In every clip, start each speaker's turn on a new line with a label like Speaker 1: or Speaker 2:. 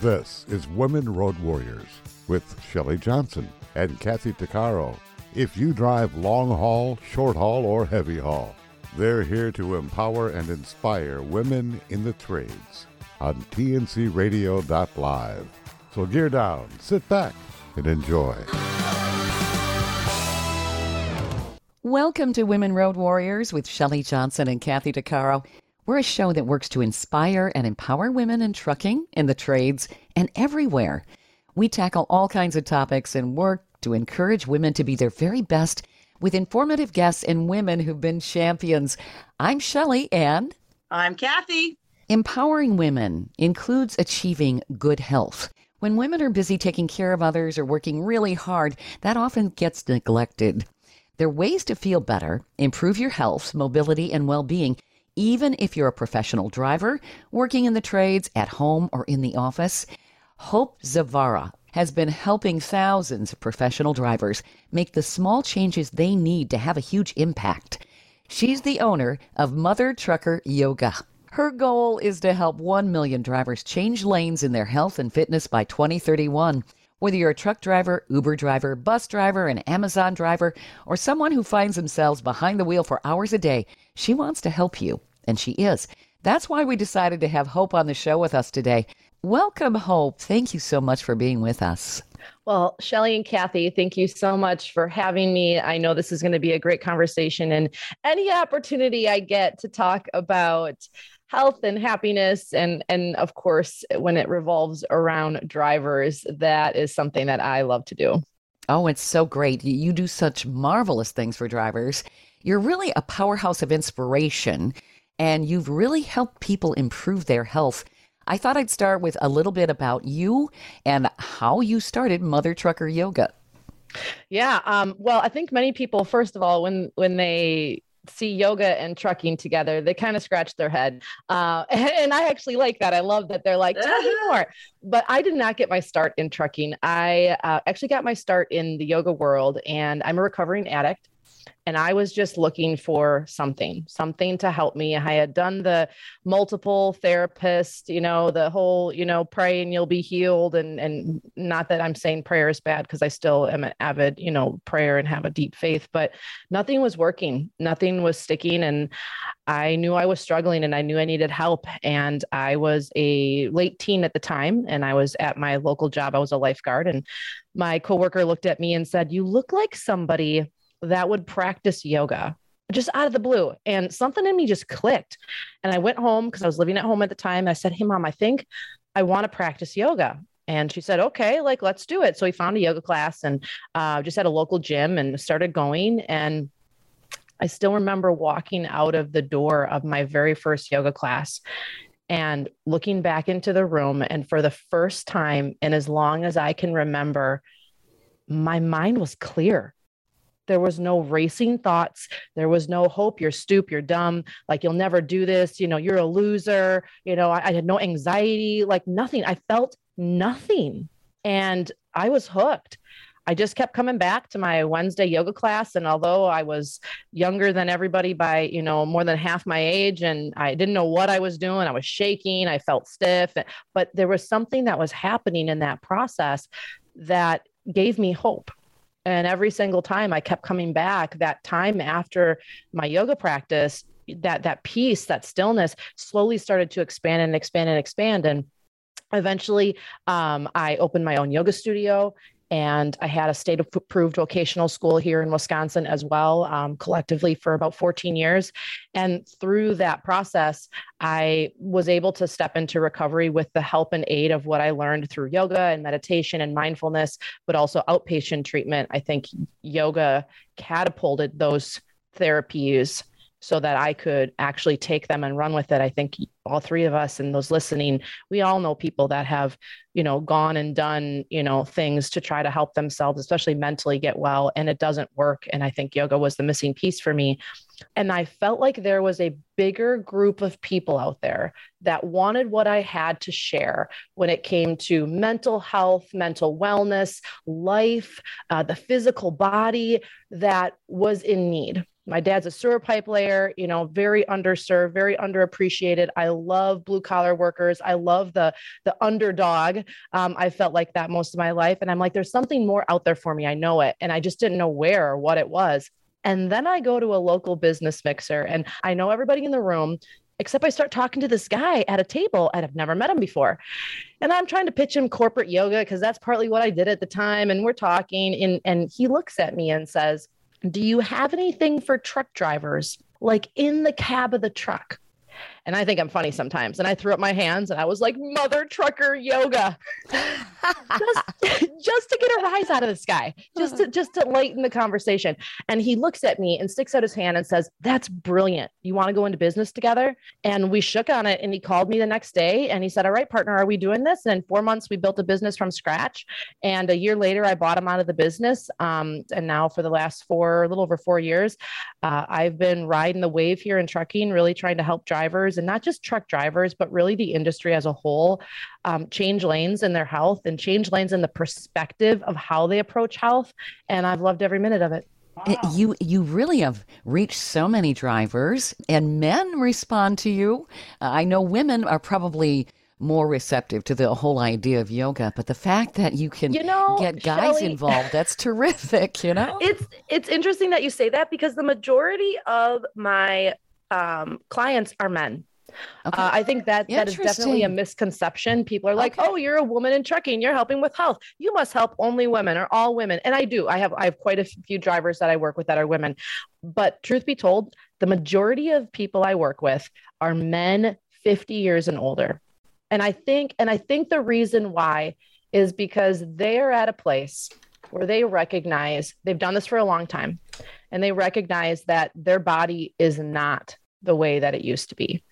Speaker 1: This is Women Road Warriors with Shelley Johnson and Kathy Tuccaro. If you drive long haul, short haul, or heavy haul, they're here to empower and inspire women in the trades on tncradio.live. So gear down, sit back, and enjoy.
Speaker 2: Welcome to Women Road Warriors with Shelley Johnson and Kathy Tuccaro. We're a show that works to inspire and empower women in trucking, in the trades, and everywhere. We tackle all kinds of topics and work to encourage women to be their very best with informative guests and women who've been champions. I'm Shelley and
Speaker 3: I'm Kathy.
Speaker 2: Empowering women includes achieving good health. When women are busy taking care of others or working really hard, that often gets neglected. There are ways to feel better, improve your health, mobility, and well being even if you're a professional driver, working in the trades, at home, or in the office. Hope Zvara has been helping thousands of professional drivers make the small changes they need to have a huge impact. She's the owner of Mother Trucker Yoga. Her goal is to help 1 million drivers change lanes in their health and fitness by 2031. Whether you're a truck driver, Uber driver, bus driver, an Amazon driver, or someone who finds themselves behind the wheel for hours a day, she wants to help you and she is. That's why we decided to have Hope on the show with us today. Welcome, Hope. Thank you so much for being with us.
Speaker 4: Well, Shelley and Kathy, thank you so much for having me. I know this is going to be a great conversation, and any opportunity I get to talk about health and happiness and and of course when it revolves around drivers that is something that I love to do.
Speaker 2: Oh, it's so great. You do such marvelous things for drivers. You're really a powerhouse of inspiration and you've really helped people improve their health. I thought I'd start with a little bit about you and how you started Mother Trucker Yoga.
Speaker 4: Yeah, um, well, I think many people, first of all, when when they see yoga and trucking together, they kind of scratch their head. Uh, and, and, I actually like that. I love that they're like, tell me more. But I did not get my start in trucking. I uh, actually got my start in the yoga world, and I'm a recovering addict and I was just looking for something, something to help me. I had done the multiple therapist, you know, the whole, you know, pray and you'll be healed. And and not that I'm saying prayer is bad because I still am an avid, you know, prayer and have a deep faith, but nothing was working, nothing was sticking. And I knew I was struggling and I knew I needed help. And I was a late teen at the time, and I was at my local job. I was a lifeguard, and my coworker looked at me and said, "You look like somebody." That would practice yoga just out of the blue. And something in me just clicked. And I went home because I was living at home at the time. I said, Hey, mom, I think I want to practice yoga. And she said, okay, like, let's do it. So we found a yoga class and uh, just at a local gym and started going. And I still remember walking out of the door of my very first yoga class and looking back into the room. And for the first time, and as long as I can remember, my mind was clear. There was no racing thoughts. There was no hope. You're stoop. You're dumb. Like you'll never do this. You know, you're a loser. You know, I, I had no anxiety, like nothing. I felt nothing. And I was hooked. I just kept coming back to my Wednesday yoga class. And although I was younger than everybody by, you know, more than half my age, and I didn't know what I was doing, I was shaking, I felt stiff, but there was something that was happening in that process that gave me hope. And every single time I kept coming back, that time after my yoga practice, that that peace, that stillness slowly started to expand and expand and expand. And eventually um, I opened my own yoga studio and I had a state approved vocational school here in Wisconsin as well, um, collectively for about 14 years. And through that process, I was able to step into recovery with the help and aid of what I learned through yoga and meditation and mindfulness, but also outpatient treatment. I think yoga catapulted those therapies so that I could actually take them and run with it. I think all three of us and those listening, we all know people that have, you know, gone and done, you know, things to try to help themselves, especially mentally get well, and it doesn't work. And I think yoga was the missing piece for me. And I felt like there was a bigger group of people out there that wanted what I had to share when it came to mental health, mental wellness, life, uh, the physical body that was in need
Speaker 5: my dad's a sewer pipe layer, you know, very underserved, very underappreciated. I love blue collar workers. I love the the underdog. Um, I felt like that most of my life, and I'm like, there's something more out there for me. I know it, and I just didn't know where or what it was. And then I go to a local business mixer, and I know everybody in the room except I start talking to this guy at a table and I've never met him before. And I'm trying to pitch him corporate yoga because that's partly what I did at the time. And we're talking, and, and he looks at me and says, do you have anything for truck drivers, like in the cab of the truck? And I think I'm funny sometimes. And I threw up my hands and I was like, Mother Trucker Yoga. just, just to get a rise out of this guy, just to just to lighten the conversation. And he looks at me and sticks out his hand and says, That's brilliant. You want to go into business together? And we shook on it. And he called me the next day and he said, All right, partner, are we doing this? And in four months, we built a business from scratch. And a year later, I bought him out of the business. Um, and now for the last four, a little over four years, uh, I've been riding the wave here in trucking, really trying to help drivers and not just truck drivers, but really the industry as a whole, um, change lanes in their health and change lanes in the perspective of how they approach health. And I've loved every minute of it.
Speaker 2: Wow. You you really have reached so many drivers, and men respond to you. Uh, I know women are probably more receptive to the whole idea of yoga but the fact that you can
Speaker 5: you know,
Speaker 2: get guys Shelley, involved that's terrific you know
Speaker 4: it's it's interesting that you say that because the majority of my um, clients are men Okay. Uh, I think that that is definitely a misconception. People are like, okay. "Oh, you're a woman in trucking. You're helping with health. You must help only women or all women." And I do. I have I have quite a few drivers that I work with that are women. But truth be told, the majority of people I work with are men 50 years and older. And I think and I think the reason why is because they are at a place where they recognize they've done this for a long time and they recognize that their body is not the way that it used to be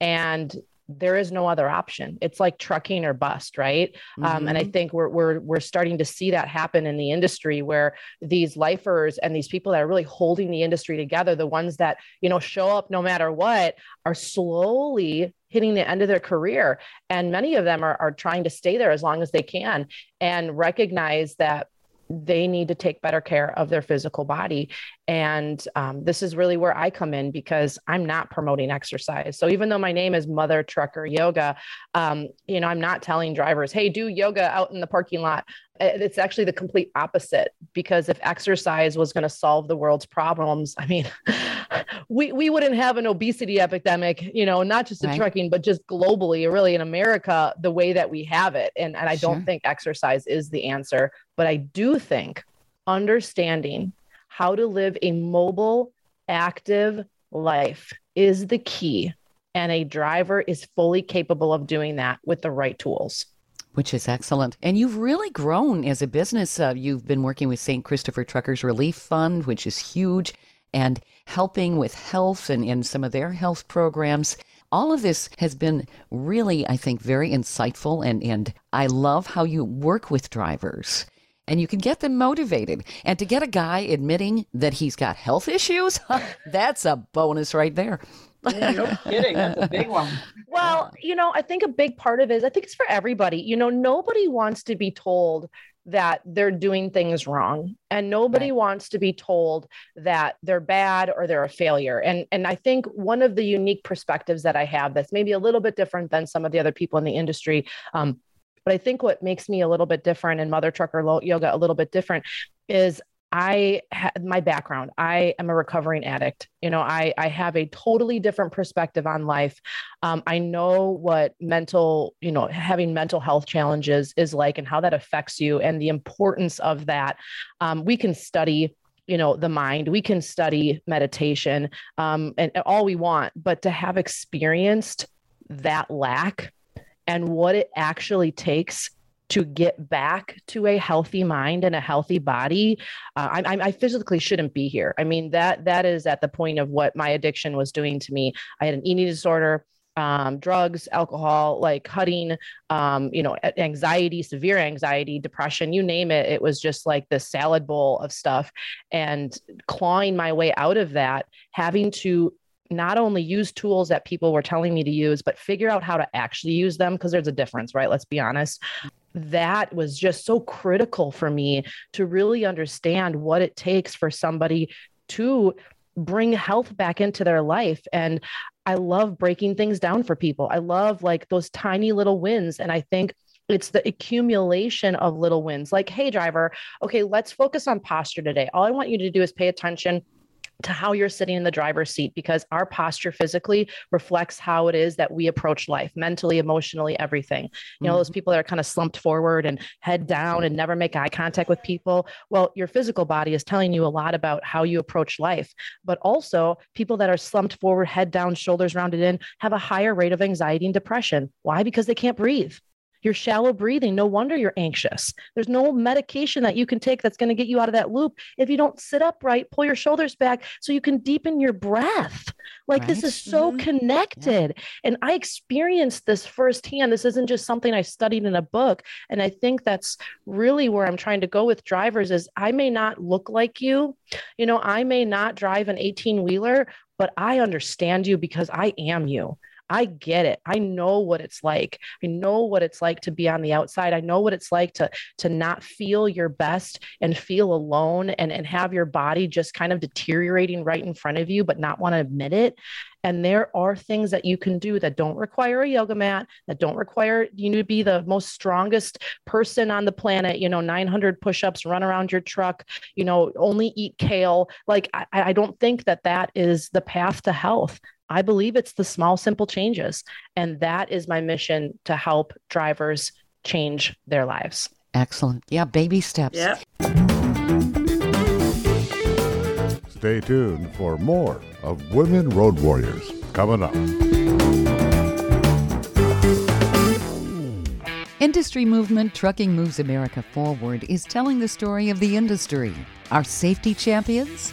Speaker 4: and there is no other option. It's like trucking or bust, right? Mm-hmm. Um, and I mm-hmm. think we're we're we're starting to see that happen in the industry where these lifers and these people that are really holding the industry together, the ones that you know show up no matter what, are slowly hitting the end of their career, and many of them are are trying to stay there as long as they can and recognize that they need to take better care of their physical body and um, this is really where I come in because I'm not promoting exercise. So even though my name is Mother Trucker Yoga, um, you know, I'm not telling drivers, hey, do yoga out in the parking lot. Uh, it's actually the complete opposite because if exercise was going to solve the world's problems, I mean, we, we wouldn't have an obesity epidemic, you know, not just in right. trucking, but just globally, really in America, the way that we have it. And, and I sure. don't think exercise is the answer, but I do think understanding how to live a mobile, active life is the key. And a driver is fully capable of doing that with the right tools.
Speaker 2: Which is excellent. And you've really grown as a business. Uh, you've been working with St. Christopher Truckers Relief Fund, which is huge, and helping with health and in some of their health programs. All of this has been really, I think, very insightful. And, and I love how you work with drivers and you can get them motivated. And to get a guy admitting that he's got health issues, that's a bonus right there.
Speaker 3: no kidding. That's a big one.
Speaker 4: Well, you know, I think a big part of it is I think it's for everybody. You know, nobody wants to be told that they're doing things wrong and nobody right. wants to be told that they're bad or they're a failure and and i think one of the unique perspectives that i have that's maybe a little bit different than some of the other people in the industry um, but I think what makes me a little bit different and Mother Trucker Yoga a little bit different is I had my background. I am a recovering addict. You know, I I have a totally different perspective on life. Um, I know what mental, you know, having mental health challenges is like and how that affects you and the importance of that. Um, we can study you know the mind we can study meditation um, and, and all we want but to have experienced that lack and what it actually takes to get back to a healthy mind and a healthy body uh, I, I, physically shouldn't be here. I mean that that is at the point of what my addiction was doing to me. I had an eating disorder um, drugs alcohol like cutting um, you know anxiety severe anxiety depression you name it. It was just like the salad bowl of stuff and clawing my way out of that having to not only use tools that people were telling me to use, but figure out how to actually use them because there's a difference, right? Let's be honest. That was just so critical for me to really understand what it takes for somebody to bring health back into their life. And I love breaking things down for people. I love like those tiny little wins. And I think it's the accumulation of little wins. Like, hey, driver, okay, let's focus on posture today. All I want you to do is pay attention to how you're sitting in the driver's seat because our posture physically reflects how it is that we approach life mentally emotionally everything. You know mm-hmm. those people that are kind of slumped forward and head down and never make eye contact with people. Well your physical body is telling you a lot about how you approach life but also people that are slumped forward head down shoulders rounded in have a higher rate of anxiety and depression. Why? Because they can't breathe you're shallow breathing. No wonder you're anxious. There's no medication that you can take that's going to get you out of that loop if you don't sit upright, pull your shoulders back so you can deepen your breath. Like right. this is so mm-hmm. connected. Yeah. And I experienced this firsthand. This isn't just something I studied in a book. And I think that's really where I'm trying to go with drivers is I may not look like you. You know, I may not drive an 18 wheeler, but I understand you because I am you. I get it. I know what it's like. I know what it's like to be on the outside. I know what it's like to to not feel your best and feel alone and and have your body just kind of deteriorating right in front of you but not want to admit it. And there are things that you can do that don't require a yoga mat, that don't require you to be the most strongest person on the planet, you know, 900 push ups, run around your truck, you know, only eat kale. Like, I, I don't think that that is the path to health. I believe it's the small, simple changes. And that is my mission to help drivers change their lives.
Speaker 2: Excellent. Yeah, baby steps.
Speaker 3: Yep.
Speaker 1: Stay tuned for more of Women Road Warriors coming up.
Speaker 2: Industry movement Trucking Moves America Forward is telling the story of the industry. Our safety champions,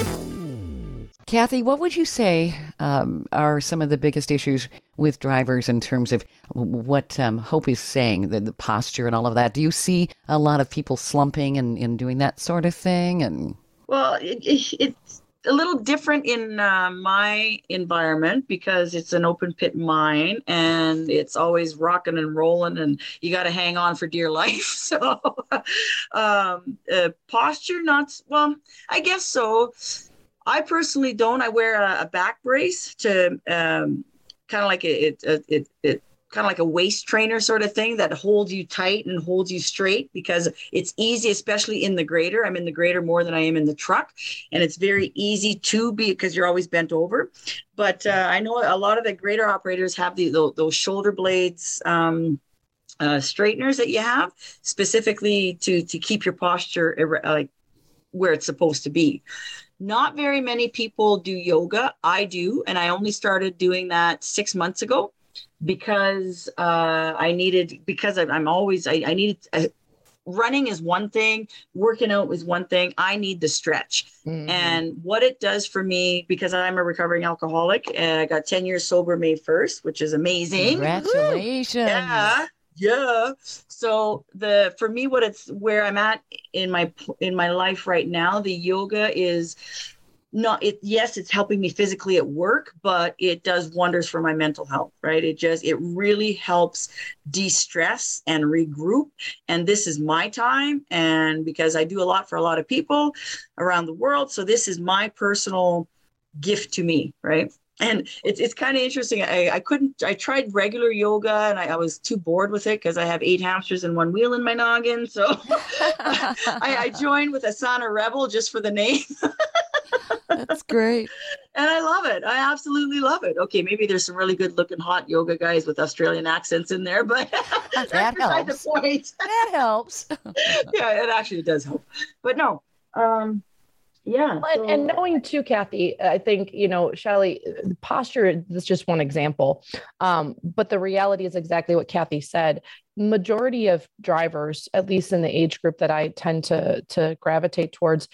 Speaker 2: Kathy, what would you say um, are some of the biggest issues with drivers in terms of what um, Hope is saying, the, the, posture and all of that? Do you see a lot of people slumping and, and doing that sort of thing? And
Speaker 3: well, it, it, it's a little different in uh, my environment because it's an open pit mine and it's always rocking and rolling and you got to hang on for dear life so um, uh, posture not well i guess so I personally don't. I wear a, a back brace to um, kind of like it, it, it, it kind of like a waist trainer sort of thing that holds you tight and holds you straight because it's easy, especially in the grader. I'm in the grader more than I am in the truck, and it's very easy to be because you're always bent over. But uh, I know a lot of the grader operators have the, those, those shoulder blades. Um, uh, straighteners that you have specifically to to keep your posture like where it's supposed to be. Not very many people do yoga. I do, and I only started doing that six months ago because uh, I needed because I'm always I, I needed. Uh, running is one thing working out is one thing i need the stretch mm-hmm. and what it does for me because i'm a recovering alcoholic and i got 10 years sober may 1st which is amazing
Speaker 2: congratulations
Speaker 3: yeah yeah. So the for me what it's where i'm at in my in my life right now the yoga is not it yes it's helping me physically at work but it does wonders for my mental health right? It just it really helps de-stress and regroup. And this is my time and because i do a lot for a lot of people around the world so this is my personal gift to me right and it's, it's kind of interesting. I, I couldn't i tried regular yoga and i, I was too bored with it because i have eight hamsters and one wheel in my noggin so I, I joined with asana rebel just for the name.
Speaker 2: That's great.
Speaker 3: And i love it. I absolutely love it. Okay maybe there's some really good looking hot yoga guys with australian accents in there but
Speaker 2: that helps the point. That helps.
Speaker 3: Yeah it actually does help. But no um yeah
Speaker 4: so. and, knowing too kathy i think you know shelley posture is just one example um, but the reality is exactly what kathy said majority of drivers at least in the age group that i tend to to gravitate towards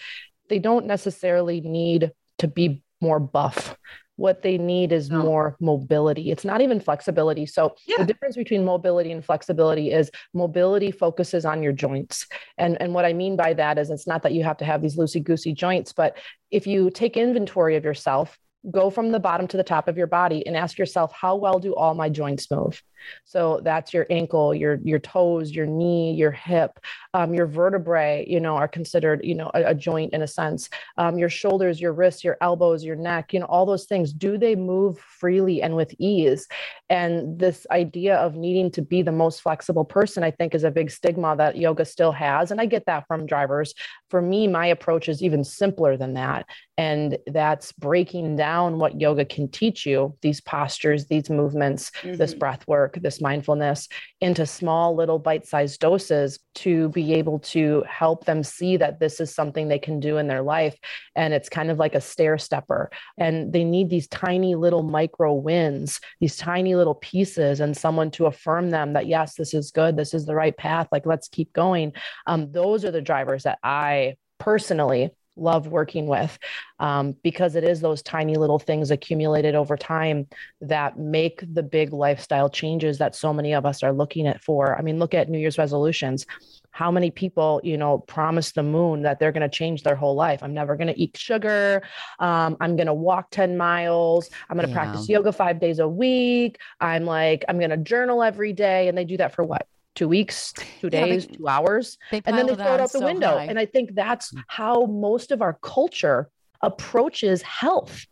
Speaker 4: they don't necessarily need to be more buff what they need is no. more mobility. It's not even flexibility. So yeah. the difference between mobility and flexibility is mobility focuses on your joints. And, and what I mean by that is it's not that you have to have these loosey goosey joints, but if you take inventory of yourself, go from the bottom to the top of your body and ask yourself, how well do all my joints move? So that's your ankle, your your toes, your knee, your hip, um, your vertebrae. You know, are considered you know a, a joint in a sense. Um, your shoulders, your wrists, your elbows, your neck. You know, all those things. Do they move freely and with ease? And this idea of needing to be the most flexible person, I think, is a big stigma that yoga still has. And I get that from drivers. For me, my approach is even simpler than that, and that's breaking down what yoga can teach you: these postures, these movements, mm-hmm. this breath work work, this mindfulness, into small little bite sized doses to be able to help them see that this is something they can do in their life. And it's kind of like a stair stepper. And they need these tiny little micro wins, these tiny little pieces, and someone to affirm them that, yes, this is good, this is the right path, like let's keep going. Um, those are the drivers that I personally love working with um, because it is those tiny little things accumulated over time that make the big lifestyle changes that so many of us are looking at for. I mean, look at New Year's resolutions. How many people, you know, promise the moon that they're going to change their whole life? I'm never going to eat sugar. Um, I'm going to walk 10 miles. I'm going to yeah. practice yoga five days a week. I'm like, I'm going to journal every day. And they do that for what? Two weeks, two days, yeah, they, two hours, and then they throw it out the so window. High. And I think that's mm. how most of our culture approaches health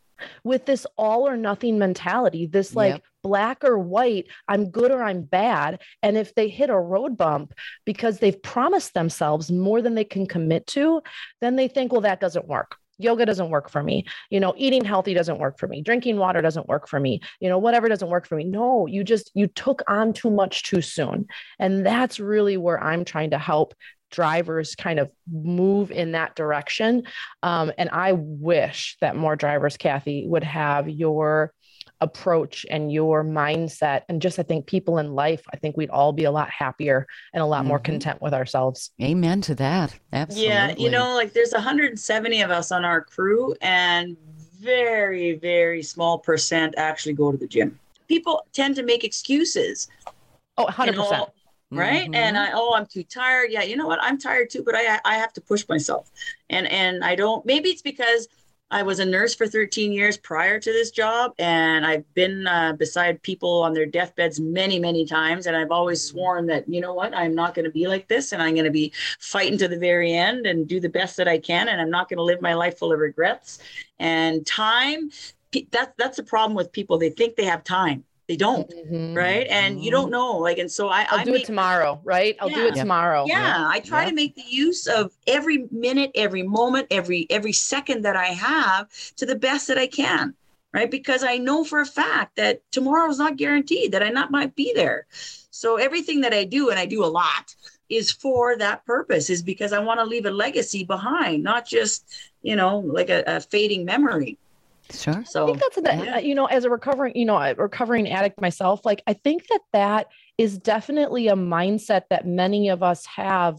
Speaker 4: with this all or nothing mentality, this like yep. black or white, I'm good or I'm bad. And if they hit a road bump because they've promised themselves more than they can commit to, then they think, well, that doesn't work yoga doesn't work for me. You know eating healthy doesn't work for me. Drinking water doesn't work for me. You know whatever doesn't work for me. No you just you took on too much too soon. And that's really where i'm trying to help drivers kind of move in that direction. Um, and i wish that more drivers kathy would have your approach and your mindset and just i think people in life i think we'd all be a lot happier and a lot mm-hmm. more content with ourselves.
Speaker 2: Amen to that. Absolutely
Speaker 3: yeah you know like there's 170 of us on our crew and very very small percent actually go to the gym. People tend to make excuses.
Speaker 4: Oh 100% you know,
Speaker 3: right? Mm-hmm. and i oh i'm too tired. Yeah you know what? I'm tired too but i i have to push myself. And and i don't maybe it's because I was a nurse for 13 years prior to this job, and I've been uh, beside people on their deathbeds many, many times. And I've always sworn that, you know what, I'm not going to be like this, and I'm going to be fighting to the very end and do the best that I can. And I'm not going to live my life full of regrets. And time, that's that's the problem with people. They think they have time they don't mm-hmm. right and mm-hmm. you don't know like and so i
Speaker 4: i'll
Speaker 3: I
Speaker 4: do
Speaker 3: make,
Speaker 4: it tomorrow right i'll yeah. do it tomorrow
Speaker 3: yeah, yeah. i try yeah. to make the use of every minute every moment every every second that i have to the best that i can right because i know for a fact that tomorrow is not guaranteed that i not might be there so everything that i do and i do a lot is for that purpose is because i want to leave a legacy behind not just you know like a, a fading memory
Speaker 2: Sure.
Speaker 4: So I think that's a, yeah. you know, as a recovering, you know, a recovering addict myself, like I think that that is definitely a mindset that many of us have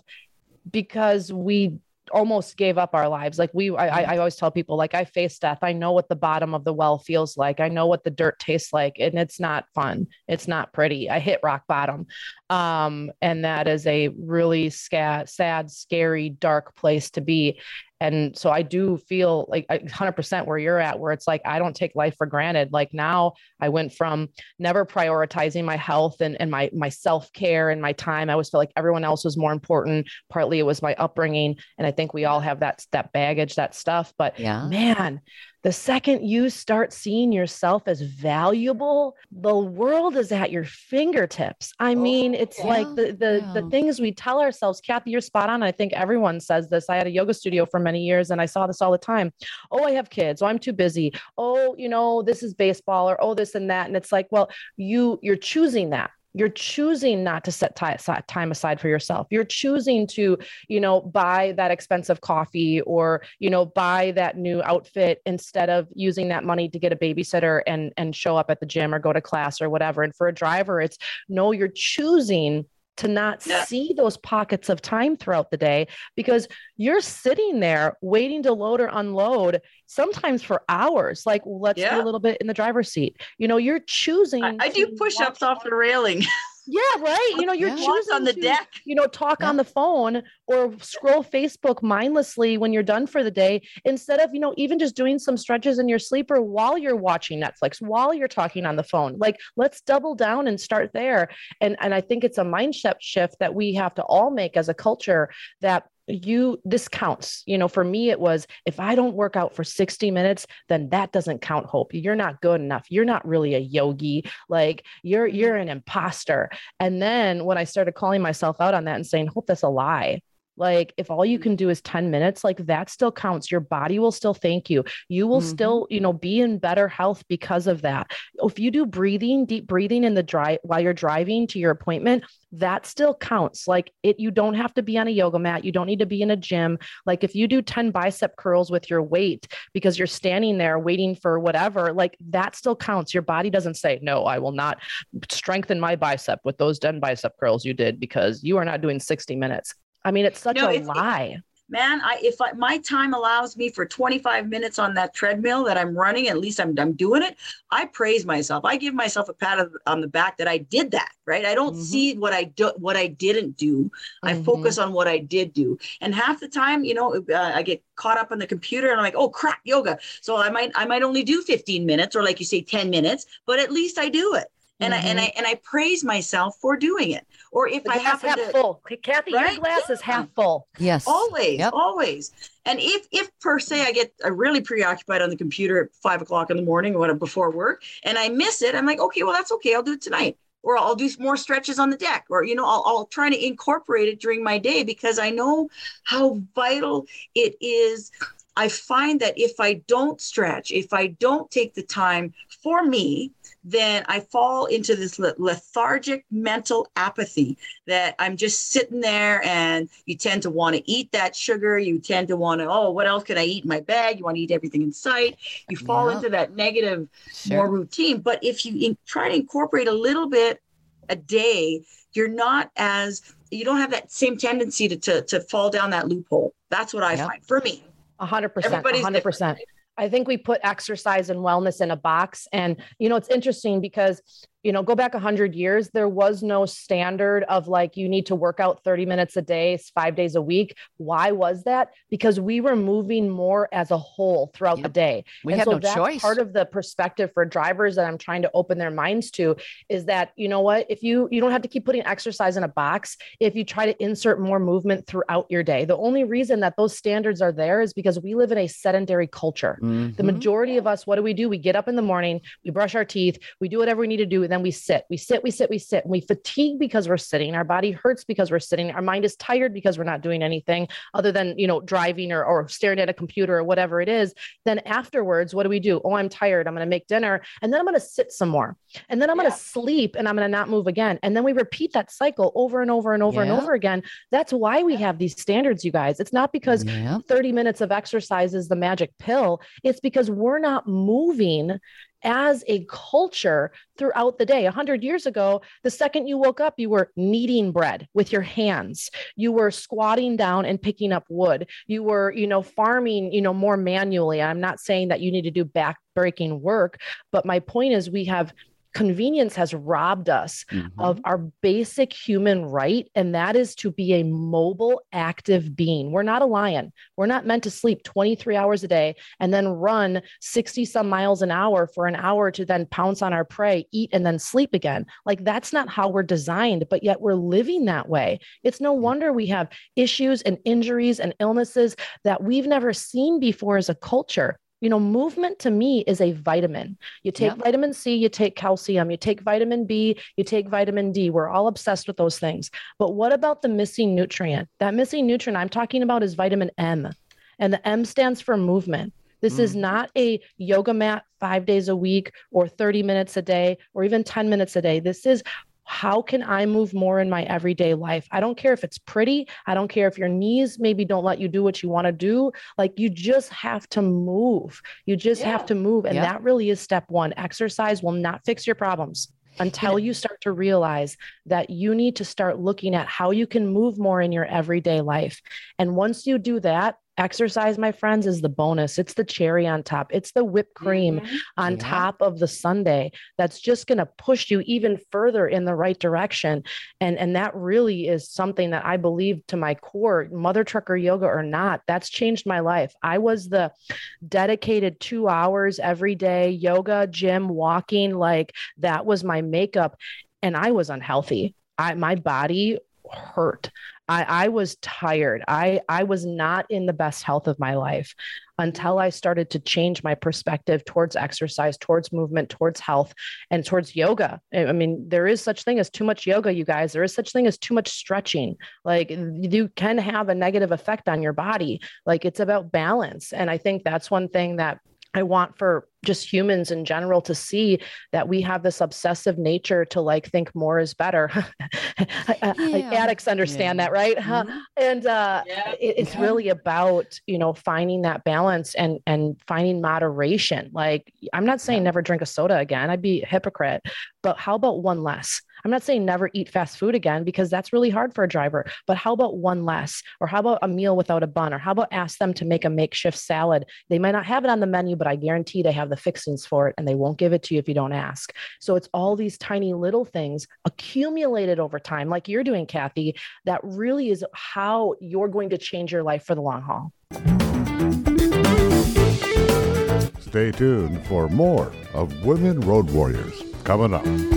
Speaker 4: because we almost gave up our lives. Like we, I, I always tell people, like I face death. I know what the bottom of the well feels like. I know what the dirt tastes like, and it's not fun. It's not pretty. I hit rock bottom, um, and that is a really sca- sad, scary, dark place to be and so i do feel like 100% where you're at where it's like i don't take life for granted. Like now i went from never prioritizing my health and, and my my self-care and my time i always felt like everyone else was more important. Partly it was my upbringing and i think we all have that that baggage that stuff but yeah. man the second you start seeing yourself as valuable, the world is at your fingertips. I oh, mean, it's yeah, like the the, yeah. the things we tell ourselves. Kathy, you're spot on. I think everyone says this. I had a yoga studio for many years and I saw this all the time. Oh, I have kids. Oh, I'm too busy. Oh, you know, this is baseball or oh, this and that. And it's like, well, you you're choosing that you're choosing not to set time aside for yourself. You're choosing to you know buy that expensive coffee or you know buy that new outfit instead of using that money to get a babysitter and and show up at the gym or go to class or whatever. And for a driver it's no you're choosing to not yeah. see those pockets of time throughout the day because you're sitting there waiting to load or unload sometimes for hours like let's yeah. do a little bit in the driver's seat you know you're choosing
Speaker 3: i, I do push-ups off the railing
Speaker 4: Yeah, right. You know, you're yeah. choosing
Speaker 3: on the
Speaker 4: to,
Speaker 3: deck.
Speaker 4: You know, talk yeah. on the phone or scroll Facebook mindlessly when you're done for the day instead of, you know, even just doing some stretches in your sleeper while you're watching Netflix, while you're talking on the phone. Like, let's double down and start there. And and I think it's a mindset shift that we have to all make as a culture that you this counts. You know for me it was if i don't work out for 60 minutes then that doesn't count hope. You're not good enough. You're not really a yogi. Like you're you're an imposter. And then when i started calling myself out on that and saying hope that's a lie like if all you can do is 10 minutes, like that still counts. Your body will still thank you. You will mm-hmm. still, you know, be in better health because of that. If you do breathing, deep breathing in the drive while you're driving to your appointment, that still counts. Like it, you don't have to be on a yoga mat. You don't need to be in a gym. Like if you do 10 bicep curls with your weight because you're standing there waiting for whatever, like that still counts. Your body doesn't say, no, I will not strengthen my bicep with those 10 bicep curls you did because you are not doing 60 minutes. I mean, it's such no, a it's, lie.
Speaker 3: Man, I if I, my time allows me for 25 minutes on that treadmill that I'm running, at least I'm I'm doing it. I praise myself. I give myself a pat on the back that I did that. Right. I don't mm-hmm. see what I do, what I didn't do. Mm-hmm. I focus on what I did do. And half the time, you know, uh, I get caught up on the computer and I'm like, oh crap, yoga. So I might I might only do 15 minutes or like you say 10 minutes, but at least I do it and mm-hmm. I and I and I praise myself for doing it. Or if
Speaker 4: the
Speaker 3: I
Speaker 4: happen
Speaker 3: half
Speaker 4: to, full, Kathy, right? your glass is half full.
Speaker 2: Yes,
Speaker 3: always, yep. always. And if if per se I get uh, really preoccupied on the computer at five o'clock in the morning or whatever before work, and I miss it, I'm like, okay, well that's okay, I'll do it tonight. Or I'll do more stretches on the deck, or you know, I'll, I'll try to incorporate it during my day because I know how vital it is I find that if I don't stretch, if I don't take the time for me, then I fall into this lethargic mental apathy that I'm just sitting there and you tend to want to eat that sugar. You tend to want to, oh, what else can I eat in my bag? You want to eat everything in sight. You fall into that negative, sure. more routine. But if you in, try to incorporate a little bit a day, you're not as, you don't have that same tendency to, to, to fall down that loophole. That's what I yep. find for me.
Speaker 4: A hundred percent. Hundred percent. I think we put exercise and wellness in a box. And, you know, it's interesting because you know, go back 100 years, there was no standard of like, you need to work out 30 minutes a day, five days a week. Why was that? Because we were moving more as a whole throughout yep. the day.
Speaker 2: We and had so no
Speaker 4: that's
Speaker 2: choice.
Speaker 4: Part of the perspective for drivers that I'm trying to open their minds to is that, you know what, if you, you don't have to keep putting exercise in a box, if you try to insert more movement throughout your day, the only reason that those standards are there is because we live in a sedentary culture. Mm-hmm. The majority of us, what do we do? We get up in the morning, we brush our teeth, we do whatever we need to do. And then we sit, we sit, we sit, we sit, and we fatigue because we're sitting. Our body hurts because we're sitting. Our mind is tired because we're not doing anything other than, you know, driving or, or staring at a computer or whatever it is. Then afterwards, what do we do? Oh, I'm tired. I'm going to make dinner. And then I'm going to sit some more. And then I'm yeah. going to sleep and I'm going to not move again. And then we repeat that cycle over and over and over yeah. and over again. That's why we have these standards, you guys. It's not because yeah. 30 minutes of exercise is the magic pill. It's because we're not moving as a culture throughout the day. A hundred years ago, the second you woke up, you were kneading bread with your hands. You were squatting down and picking up wood. You were, you know, farming, you know, more manually. I'm not saying that you need to do back breaking work, but my point is we have convenience has robbed us mm-hmm. of our basic human right, and that is to be a mobile, active being. We're not a lion. We're not meant to sleep 23 hours a day and then run 60 some miles an hour for an hour to then pounce on our prey, eat, and then sleep again. Like that's not how we're designed, but yet we're living that way. It's no wonder we have issues and injuries and illnesses that we've never seen before as a culture you know, movement to me is a vitamin. You take yep. vitamin C, you take calcium, you take vitamin B, you take vitamin D. We're all obsessed with those things. But what about the missing nutrient? That missing nutrient I'm talking about is vitamin M, and the M stands for movement. This mm. is not a yoga mat five days a week or 30 minutes a day or even 10 minutes a day. This is how can I move more in my everyday life? I don't care if it's pretty. I don't care if your knees maybe don't let you do what you want to do. Like you just have to move. You just yeah. have to move. And yeah. that really is step one. Exercise will not fix your problems. until you start to realize that you need to start looking at how you can move more in your everyday life. And once you do that, Exercise, my friends, is the bonus. It's the cherry on top. It's the whipped cream mm-hmm. on yeah. top of the sundae that's just going to push you even further in the right direction. And, and that really is something that I believe to my core, mother trucker yoga or not, that's changed my life. I was the dedicated two hours every day, yoga, gym, walking, like that was my makeup. And I was unhealthy. I, my body hurt. I, I was tired. I, I was not in the best health of my life until I started to change my perspective towards exercise, towards movement, towards health, and towards yoga. I mean, there is such thing as too much yoga, you guys. There is such thing as too much stretching. Like you can have a negative effect on your body. Like it's about balance. And I think that's one thing that I want for just humans in general to see that we have this obsessive nature to like think more is better. yeah. Addicts understand yeah. that, right? Mm-hmm. And uh, yeah. it, it's really about you know finding that balance and and finding moderation. Like I'm not saying never drink a soda again. I'd be a hypocrite, but how about one less? I'm not saying never eat fast food again because that's really hard for a driver, but how about one less? Or how about a meal without a bun? Or how about ask them to make a makeshift salad? They might not have it on the menu, but I guarantee they have the fixings for it and they won't give it to you if you don't ask. So it's all these tiny little things accumulated over time, like you're doing, Kathy, that really is how you're going to change your life for the long haul.
Speaker 1: Stay tuned for more of Women Road Warriors coming up.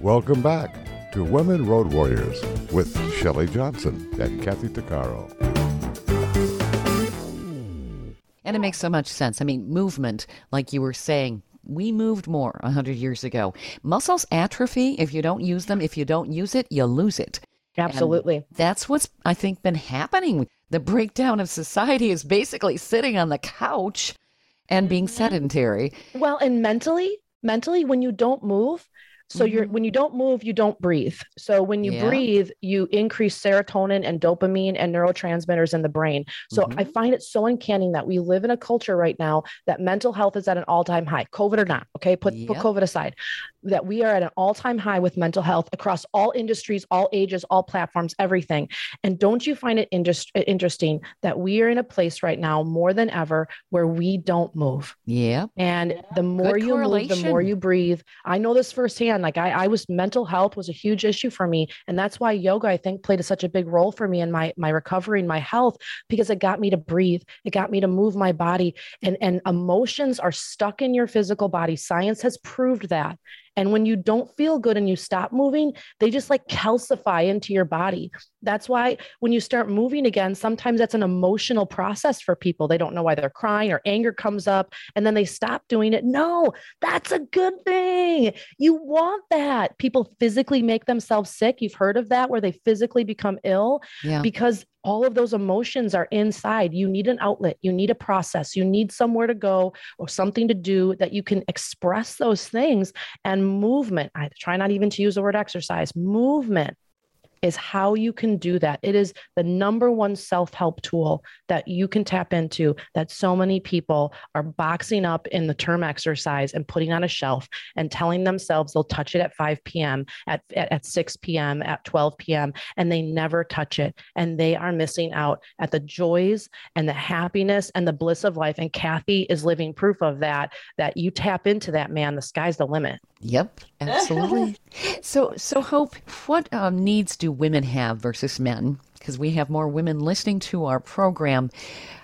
Speaker 1: Welcome back to Women Road Warriors with Shelley Johnson and Kathy Tuccaro.
Speaker 2: And it makes so much sense. I mean, movement, like you were saying, we moved more 100 years ago. Muscles atrophy if you don't use them. If you don't use it, you lose it.
Speaker 4: Absolutely.
Speaker 2: And that's what's, I think, been happening. The breakdown of society is basically sitting on the couch and being sedentary.
Speaker 4: Well, and mentally, mentally, when you don't move, so mm-hmm. you're when you don't move, you don't breathe. So when you yeah. breathe, you increase serotonin and dopamine and neurotransmitters in the brain. So mm-hmm. I find it so uncanny that we live in a culture right now that mental health is at an all-time high, COVID or not. Okay, put, yep. put COVID aside that we are at an all-time high with mental health across all industries, all ages, all platforms, everything. And don't you find it interest- interesting that we are in a place right now more than ever where we don't move?
Speaker 2: Yeah.
Speaker 4: And the more Good you move, the more you breathe. I know this firsthand. Like I, I was mental health was a huge issue for me, and that's why yoga I think played a, such a big role for me in my my recovery and my health because it got me to breathe. It got me to move my body, and and emotions are stuck in your physical body. Science has proved that. And when you don't feel good and you stop moving, they just like calcify into your body. That's why when you start moving again, sometimes that's an emotional process for people. They don't know why they're crying or anger comes up and then they stop doing it. No, that's a good thing. You want that. People physically make themselves sick. You've heard of that where they physically become ill yeah. because all of those emotions are inside. You need an outlet, you need a process, you need somewhere to go or something to do that you can express those things. And movement, I try not even to use the word exercise, movement is how you can do that. It is the number one self help tool that you can tap into that so many people are boxing up in the term exercise and putting on a shelf and telling themselves they'll touch it at 5 p.m., at, at, at 6 p.m., at 12 p.m., and they never touch it. And they are missing out at the joys and the happiness and the bliss of life. And Kathy is living proof of that, that you tap into that, man, the sky's the limit.
Speaker 2: Yep, absolutely. so, so Hope, what um, needs do women have versus men? Because we have more women listening to our program.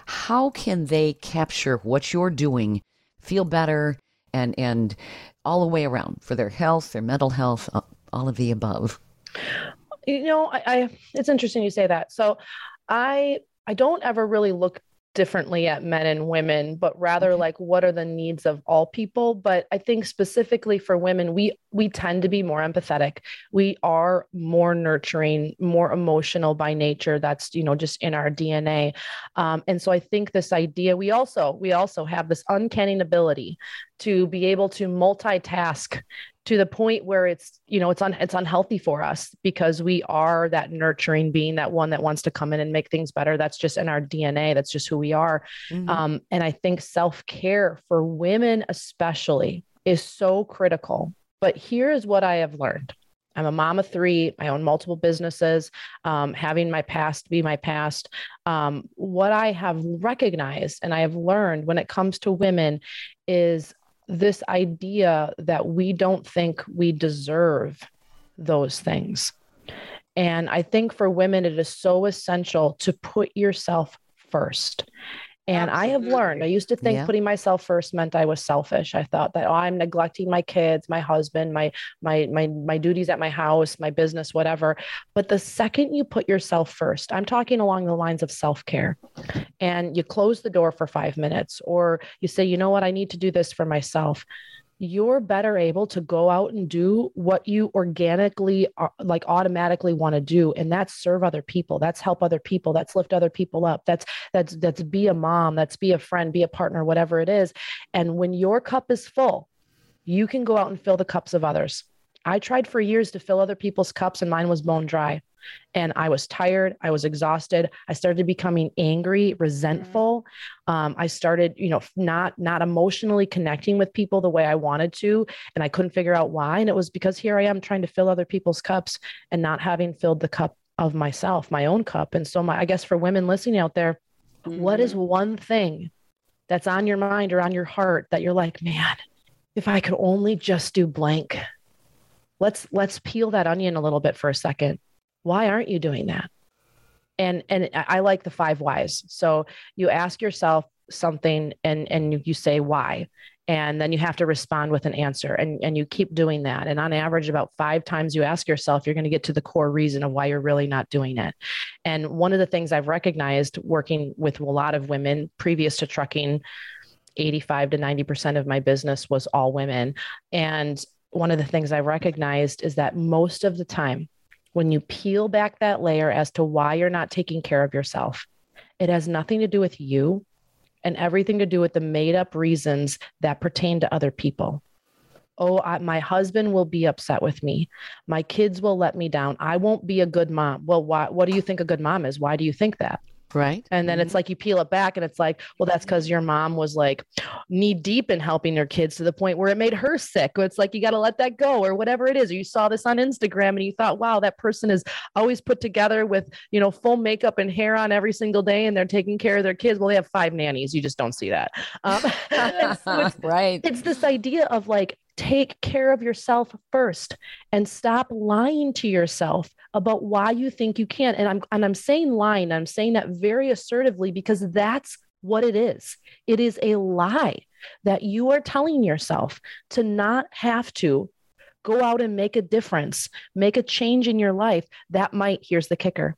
Speaker 2: How can they capture what you're doing, feel better, and and all the way around for their health, their mental health, all of the above?
Speaker 4: You know, I, I it's interesting you say that. So, I I don't ever really look differently at men and women but rather like what are the needs of all people? But i think specifically for women we we tend to be more empathetic. We are more nurturing more emotional by nature. That's you know just in our dna um, and so i think this idea we also we also have this uncanny ability to be able to multitask to the point where it's you know it's un, it's unhealthy for us because we are that nurturing being that one that wants to come in and make things better that's just in our dna that's just who we are mm-hmm. um, and i think self-care for women especially is so critical but here's what i have learned I'm a mom of three. I own multiple businesses. Um, having my past be my past. Um, what I have recognized and I have learned when it comes to women is this idea that we don't think we deserve those things. And I think for women, it is so essential to put yourself first. And Absolutely. I have learned, I used to think yeah. putting myself first meant I was selfish. I thought that oh, I'm neglecting my kids, my husband, my my my my duties at my house, my business, whatever. But the second you put yourself first, I'm talking along the lines of self-care. And you close the door for 5 minutes or you say, "You know what? I need to do this for myself." You're better able to go out and do what you organically uh, like automatically want to do and that's serve other people that's help other people that's lift other people up that's that's that's be a mom that's be a friend be a partner whatever it is. And when your cup is full you can go out and fill the cups of others. I tried for years to fill other people's cups and mine was bone dry and I was tired. I was exhausted. I started becoming angry, resentful. Um, I started, you know, not not emotionally connecting with people the way I wanted to, and I couldn't figure out why. And it was because here I am trying to fill other people's cups and not having filled the cup of myself, my own cup. And so, my I guess for women listening out there, mm-hmm. what is mm-hmm. one thing that's on your mind or on your heart that you're like, man, if I could only just do blank. Let's let's peel that onion a little bit for a second why aren't you doing that? And and i like the five whys. So you ask yourself something and and you say why and then you have to respond with an answer and, and you keep doing that. And on average about five times you ask yourself you're going to get to the core reason of why you're really not doing it. And one of the things i've recognized working with a lot of women previous to trucking 85 to 90% of my business was all women. And one of the things i recognized is that most of the time when you peel back that layer as to why you're not taking care of yourself, it has nothing to do with you and everything to do with the made up reasons that pertain to other people. Oh, I, my husband will be upset with me. My kids will let me down. I won't be a good mom. Well, why, what do you think a good mom is? Why do you think that?
Speaker 2: Right.
Speaker 4: And then mm-hmm. it's like you peel it back and it's like, well, that's because your mom was like knee deep in helping your kids to the point where it made her sick. It's like you got to let that go or whatever it is. Or you saw this on Instagram and you thought, wow, that person is always put together with, you know, full makeup and hair on every single day and they're taking care of their kids. Well, they have five nannies. You just don't see that. Um,
Speaker 2: so it's, right.
Speaker 4: It's this idea of like, take care of yourself first and stop lying to yourself about why you think you can't. And i'm and i'm saying lying i'm saying that very assertively because that's what it is. It is a lie that you are telling yourself to not have to go out and make a difference make a change in your life. That might here's the kicker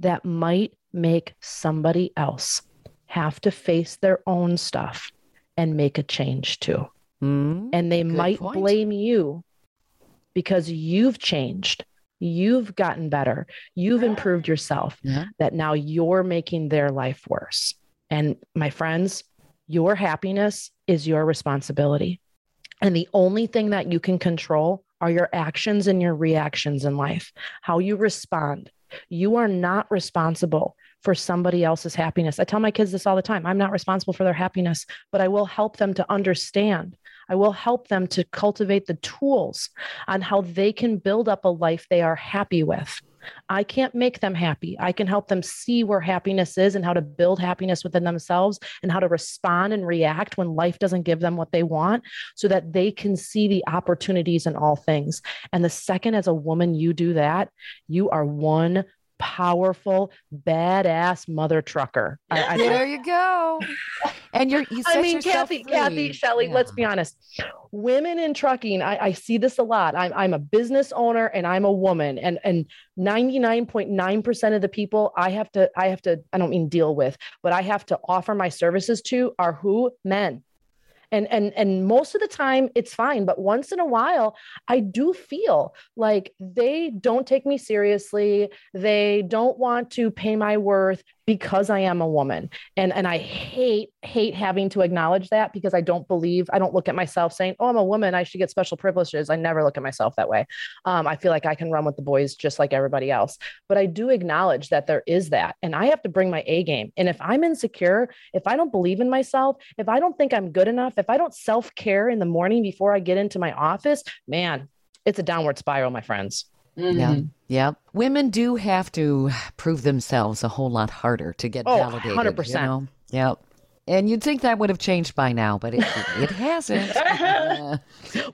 Speaker 4: that might make somebody else have to face their own stuff and make a change too Mm, and they might point. blame you because you've changed. You've gotten better. You've improved yourself. Yeah. That now you're making their life worse. And my friends, your happiness is your responsibility. And the only thing that you can control are your actions and your reactions in life, how you respond. You are not responsible for somebody else's happiness. I tell my kids this all the time I'm not responsible for their happiness, but I will help them to understand. I will help them to cultivate the tools on how they can build up a life they are happy with. I can't make them happy. I can help them see where happiness is and how to build happiness within themselves and how to respond and react when life doesn't give them what they want so that they can see the opportunities in all things. And the second, as a woman, you do that, you are one powerful, badass mother trucker.
Speaker 2: I, I, there you go. And you're, you I mean,
Speaker 4: Kathy, free. Kathy, Shelley, yeah. let's be honest. women in trucking, I, I see this a lot. I'm, I'm a business owner and I'm a woman and, and 99.9% of the people I have to, I have to, I don't mean deal with, but I have to offer my services to are who? Men and and and most of the time it's fine but once in a while i do feel like they don't take me seriously. They don't want to pay my worth because I am a woman. And and I hate hate having to acknowledge that because I don't believe I don't look at myself saying, "Oh, I'm a woman, I should get special privileges." I never look at myself that way. Um, I feel like I can run with the boys just like everybody else. But I do acknowledge that there is that, and I have to bring my A game. And if I'm insecure, if I don't believe in myself, if I don't think I'm good enough, if I don't self care in the morning before I get into my office, man, it's a downward spiral, my friends.
Speaker 2: Mm-hmm. Yeah. Yeah. Women do have to prove themselves a whole lot harder to get oh, validated. 100%. You know? Yep. And you'd think that would have changed by now, but it, it hasn't.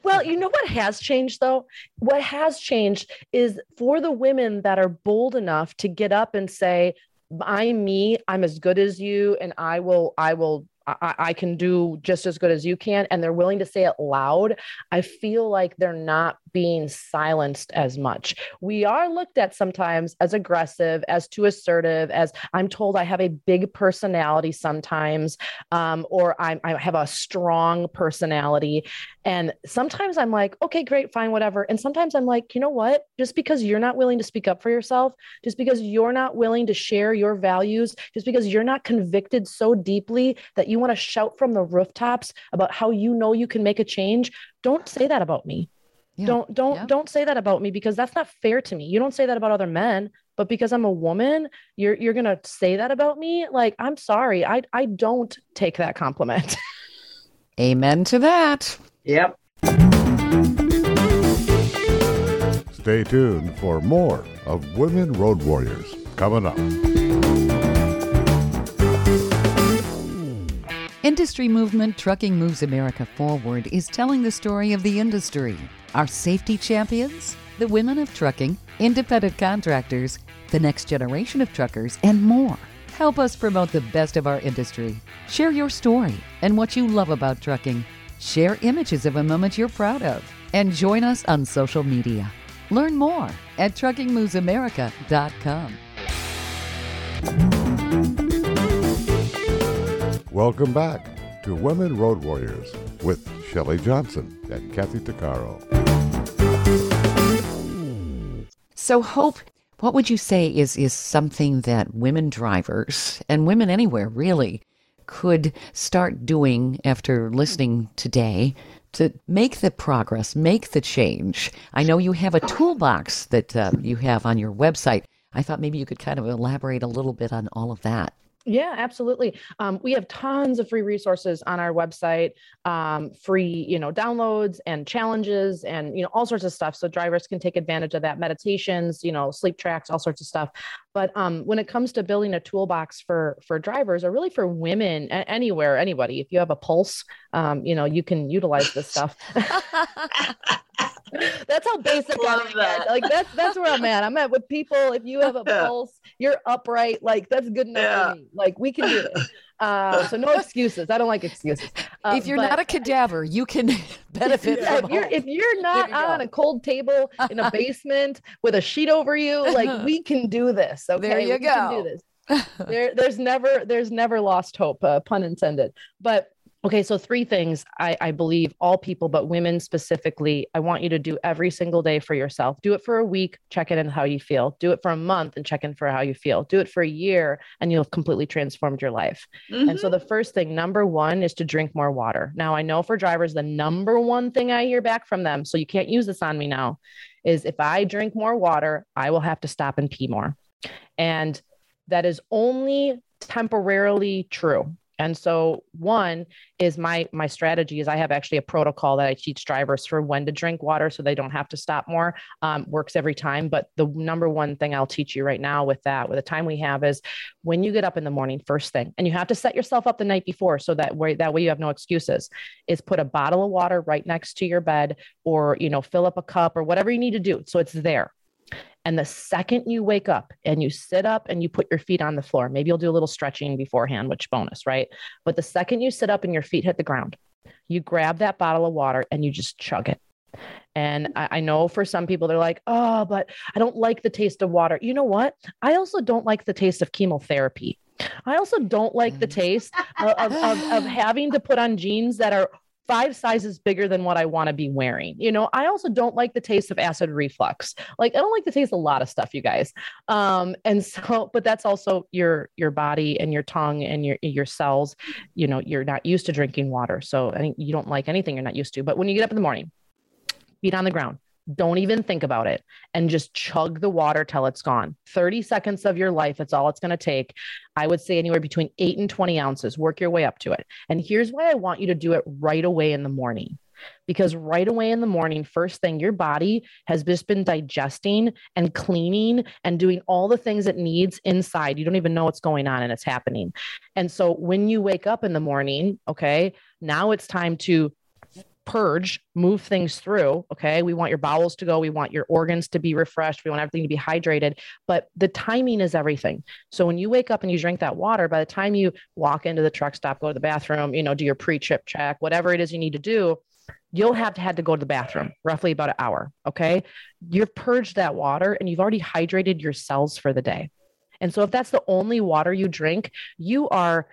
Speaker 4: well, you know what has changed though? What has changed is for the women that are bold enough to get up and say, I'm me, I'm as good as you, and I will, I will I, I, can do just as good as you can and they're willing to say it loud i feel like they're not being silenced as much. We are looked at sometimes as aggressive, as too assertive, as I'm told I have a big personality sometimes, um, or I'm, I have a strong personality. And sometimes I'm like, okay, great, fine, whatever. And sometimes I'm like, you know what? Just because you're not willing to speak up for yourself, just because you're not willing to share your values, just because you're not convicted so deeply that you want to shout from the rooftops about how you know you can make a change, don't say that about me. Yeah. Don't don't yeah. don't say that about me because that's not fair to me. You don't say that about other men, but because I'm a woman, you're you're going to say that about me? Like, I'm sorry. I I don't take that compliment.
Speaker 2: Amen to that.
Speaker 3: Yep.
Speaker 1: Stay tuned for more of Women Road Warriors coming up.
Speaker 2: Industry movement Trucking Moves America Forward is telling the story of the industry our safety champions, the women of trucking, independent contractors, the next generation of truckers, and more. Help us promote the best of our industry. Share your story and what you love about trucking. Share images of a moment you're proud of. And join us on social media. Learn more at truckingmovesamerica.com.
Speaker 1: Welcome back to Women Road Warriors with Shelley Johnson and Kathy Tuccaro.
Speaker 2: So, Hope, what would you say is, is something that women drivers and women anywhere really could start doing after listening today to make the progress, make the change? I know you have a toolbox that uh, you have on your website. I thought maybe you could kind of elaborate a little bit on all of that.
Speaker 4: Yeah, absolutely. Um, we have tons of free resources on our website, um, free, you know, downloads and challenges and, you know, all sorts of stuff. So drivers can take advantage of that meditations, you know, sleep tracks, all sorts of stuff. But um, when it comes to building a toolbox for, for drivers or really for women anywhere, anybody, if you have a pulse, um, you know, you can utilize this stuff. that's how basic I'm at. Like that's that's where I'm at. I'm at with people. If you have a pulse, you're upright. Like that's good enough yeah. for me. Like we can do it. Uh, so no excuses. I don't like excuses.
Speaker 2: Uh, if you're not a cadaver, you can benefit yeah,
Speaker 4: if you're, if you're not on go. a cold table in a basement with a sheet over you, like we can do this. Okay,
Speaker 2: there you
Speaker 4: we
Speaker 2: go.
Speaker 4: do this. there, there's never there's never lost hope. Uh, pun intended. But Okay, so three things I, I, believe all people, but women specifically, I want you to do every single day for yourself. Do it for a week, check in on how you feel. Do it for a month and check in for how you feel. Do it for a year and you'll have completely transformed your life. Mm-hmm. And so mm-hmm. the first thing, number one, is to drink more water. Now, I know for drivers, the number one thing I hear back from them, so you can't use this on me now, is if I drink more water, I will have to stop and pee more. And that is only temporarily true and so one is my my strategy is I have actually a protocol that I teach drivers for when to drink water so they don't have to stop more. Um, works every time. But the number one thing I'll teach you right now with that, with the time we have, is when you get up in the morning, first thing, and you have to set yourself up the night before so that way that way you have no excuses. Is put a bottle of water right next to your bed, or you know fill up a cup or whatever you need to do so it's there. And the second you wake up and you sit up and you put your feet on the floor, maybe you'll do a little stretching beforehand, which bonus, right? But the second you sit up and your feet hit the ground, You grab that bottle of water and you just chug it. And I, I, know for some people, they're like, oh, but I don't like the taste of water. You know what? I also don't like the taste of chemotherapy. I also don't like the mm. taste of, of, of, of having to put on jeans that are five sizes bigger than what I want to be wearing. You know, I also don't like the taste of acid reflux. Like I don't like the taste of a lot of stuff, you guys. Um, and so, but that's also your your body and your tongue and your your cells. You know, you're not used to drinking water, so you don't like anything you're not used to. But when you get up in the morning, feet on the ground, don't even think about it and just chug the water till it's gone. 30 seconds of your life, it's all it's going to take. I would say anywhere between eight and 20 ounces. Work your way up to it. And here's why I want you to do it right away in the morning. Because right away in the morning, first thing, your body has just been digesting and cleaning and doing all the things it needs inside. You don't even know what's going on and it's happening. And so when you wake up in the morning, okay, now it's time to purge, move things through. Okay. We want your bowels to go. We want your organs to be refreshed. We want everything to be hydrated. But the timing is everything. So when you wake up and you drink that water, by the time you walk into the truck stop, go to the bathroom, you know, do your pre trip check, whatever it is you need to do, you'll have had to go to the bathroom roughly about an hour. Okay. You've purged that water and you've already hydrated your cells for the day. And so if that's the only water you drink, you are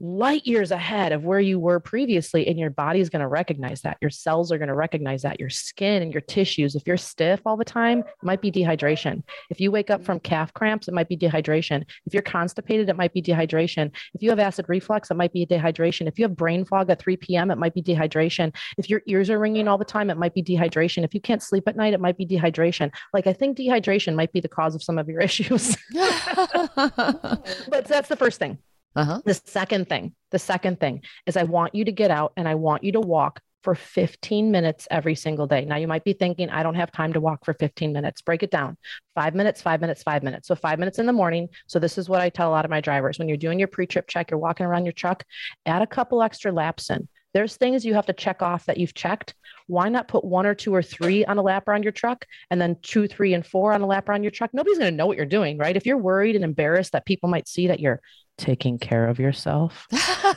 Speaker 4: light years ahead of where you were previously and your body is going to recognize that. Your cells are going to recognize that. Your skin and your tissues if you're stiff all the time it might be dehydration. If you wake up from mm-hmm. calf cramps it might be dehydration. If you're constipated it might be dehydration. If you have acid reflux it might be dehydration. If you have brain fog at 3 p.m it might be dehydration. If your ears are ringing all the time it might be dehydration. If you can't sleep at night it might be dehydration. Like i think dehydration might be the cause of some of your issues. But that's the first thing uh-huh. The second thing, the second thing is I want you to get out and I want you to walk for 15 minutes every single day. Now you might be thinking, I don't have time to walk for 15 minutes. Break it down. Five minutes, five minutes, five minutes. So five minutes in the morning. So this is what I tell a lot of my drivers. When you're doing your pre-trip check, you're walking around your truck, add a couple extra laps in. There's things you have to check off that you've checked. Why not put one or two or three on a lap around your truck and then two, three, and four on a lap around your truck? Nobody's going to know what you're doing, right? If you're worried and embarrassed that people might see that you're taking care of yourself,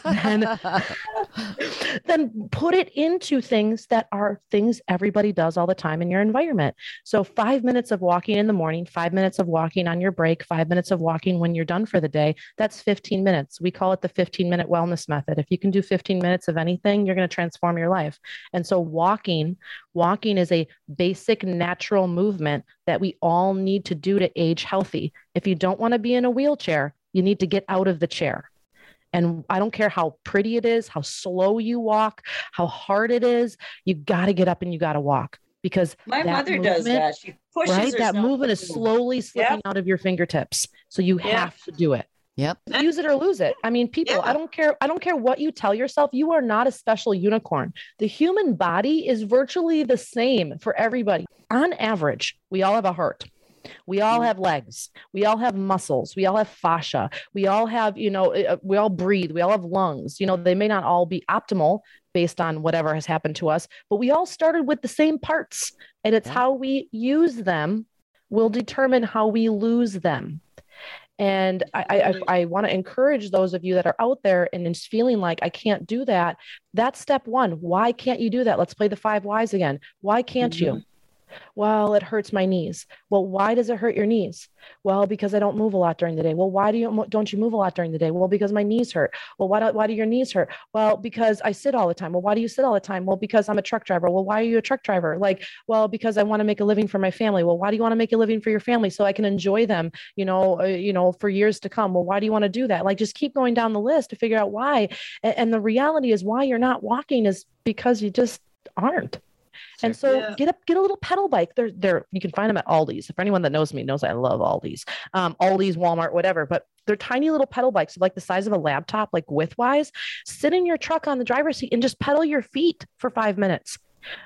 Speaker 4: then, then put it into things that are things everybody does all the time in your environment. So, five minutes of walking in the morning, five minutes of walking on your break, five minutes of walking when you're done for the day, that's 15 minutes. We call it the 15 minute wellness method. If you can do 15 minutes of anything, you're going to transform your life. And so, walking, walking is a basic natural movement that we all need to do to age healthy. If you don't want to be in a wheelchair, you need to get out of the chair. And I don't care how pretty it is, how slow you walk, how hard it is, you got to get up and you got to walk because
Speaker 3: my mother does that. She pushes
Speaker 4: right. That movement is slowly slipping yep. out of your fingertips. So you yep. have to do it.
Speaker 2: Yep.
Speaker 4: Use it or lose it. I mean, people, I don't care. I don't care what you tell yourself. You are not a special unicorn. The human body is virtually the same for everybody. On average, we all have a heart. We all mm. have legs. We all have muscles. We all have fascia. We all have, you know, uh, we all breathe. We all have lungs. You know, they may not all be optimal based on whatever has happened to us, but we all started with the same parts. And it's yeah. how we use them will determine how we lose them. And I, I, I want to encourage those of you that are out there and is feeling like I can't do that. That's step one. Why can't you do that? Let's play the five whys again. Why can't mm-hmm. you? Well, it hurts my knees. Well, why does it hurt your knees? Well, because I don't move a lot during the day. Well, why do you don't you move a lot during the day? Well, because my knees hurt. Well, why do, why do your knees hurt? Well, because I sit all the time. Well, why do you sit all the time? Well, because I'm a truck driver. Well, why are you a truck driver? Like, well, because I want to make a living for my family. Well, why do you want to make a living for your family so I can enjoy them, you know, uh, you know, for years to come? Well, why do you want to do that? Like just keep going down the list to figure out why. and, and the reality is why you're not walking is because you just aren't. And so yeah. get up, get a little pedal bike. They're there. You can find them at Aldi's. If anyone that knows me knows I love Aldi's, um, Aldi's, Walmart, whatever. But they're tiny little pedal bikes, like the size of a laptop, like width wise. Sit in your truck on the driver's seat and just pedal your feet for five minutes.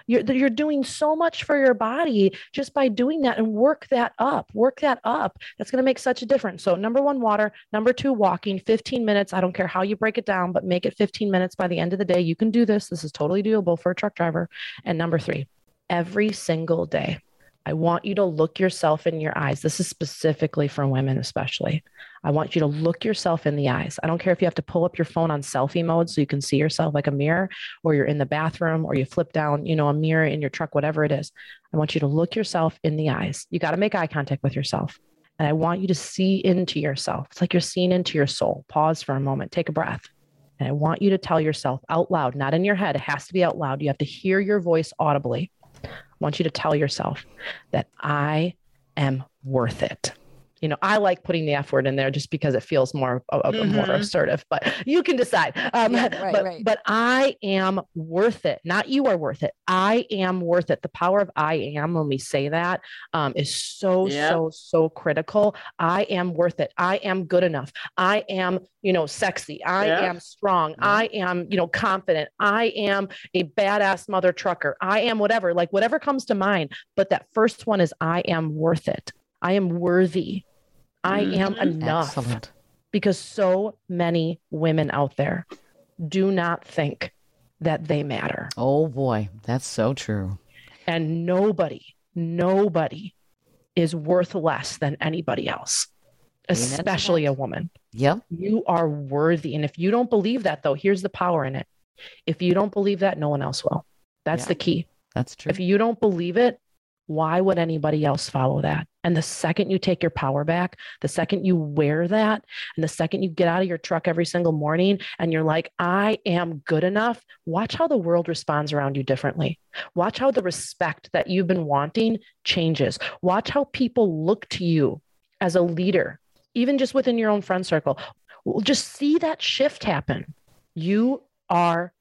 Speaker 4: You're, you're doing so much for your body just by doing that and work that up, work that up. That's going to make such a difference. So, number one, water. Number two, walking 15 minutes. I don't care how you break it down, but make it 15 minutes by the end of the day. You can do this. This is totally doable for a truck driver. And number three, every single day, I want you to look yourself in your eyes. This is specifically for women, especially. I want you to look yourself in the eyes. I don't care if you have to pull up your phone on selfie mode so you can see yourself like a mirror, or you're in the bathroom, or you flip down, you know, a mirror in your truck, whatever it is. I want you to look yourself in the eyes. You got to make eye contact with yourself. And I want you to see into yourself. It's like you're seeing into your soul. Pause for a moment, take a breath. And I want you to tell yourself out loud, not in your head. It has to be out loud. You have to hear your voice audibly. Want you to tell yourself that I am worth it you know, I like putting the F word in there just because it feels more uh, mm-hmm. more assertive. But you can decide. Um, yeah, right, but right. but I am worth it. Not you are worth it. I am worth it. The power of I am when we say that um, is so yep. so so critical. I am worth it. I am good enough. I am you know sexy. I yep. am strong. I am you know confident. I am a badass mother trucker. I am whatever. Like whatever comes to mind. But that first one is I am worth it. I am worthy. I mm-hmm. am enough. Excellent. Because so many women out there do not think that they matter.
Speaker 2: Oh boy, that's so true.
Speaker 4: And nobody, nobody is worth less than anybody else, especially a woman.
Speaker 2: Yep.
Speaker 4: You are worthy. And if you don't believe that, though, here's the power in it. If you don't believe that, no one else will. That's yeah, the key.
Speaker 2: That's true.
Speaker 4: If you don't believe it, why would anybody else follow that? And the second you take your power back, the second you wear that, and the second you get out of your truck every single morning and you're like, I am good enough, watch how the world responds around you differently. Watch how the respect that you've been wanting changes. Watch how people look to you as a leader, even just within your own friend circle. Just see that shift happen. You are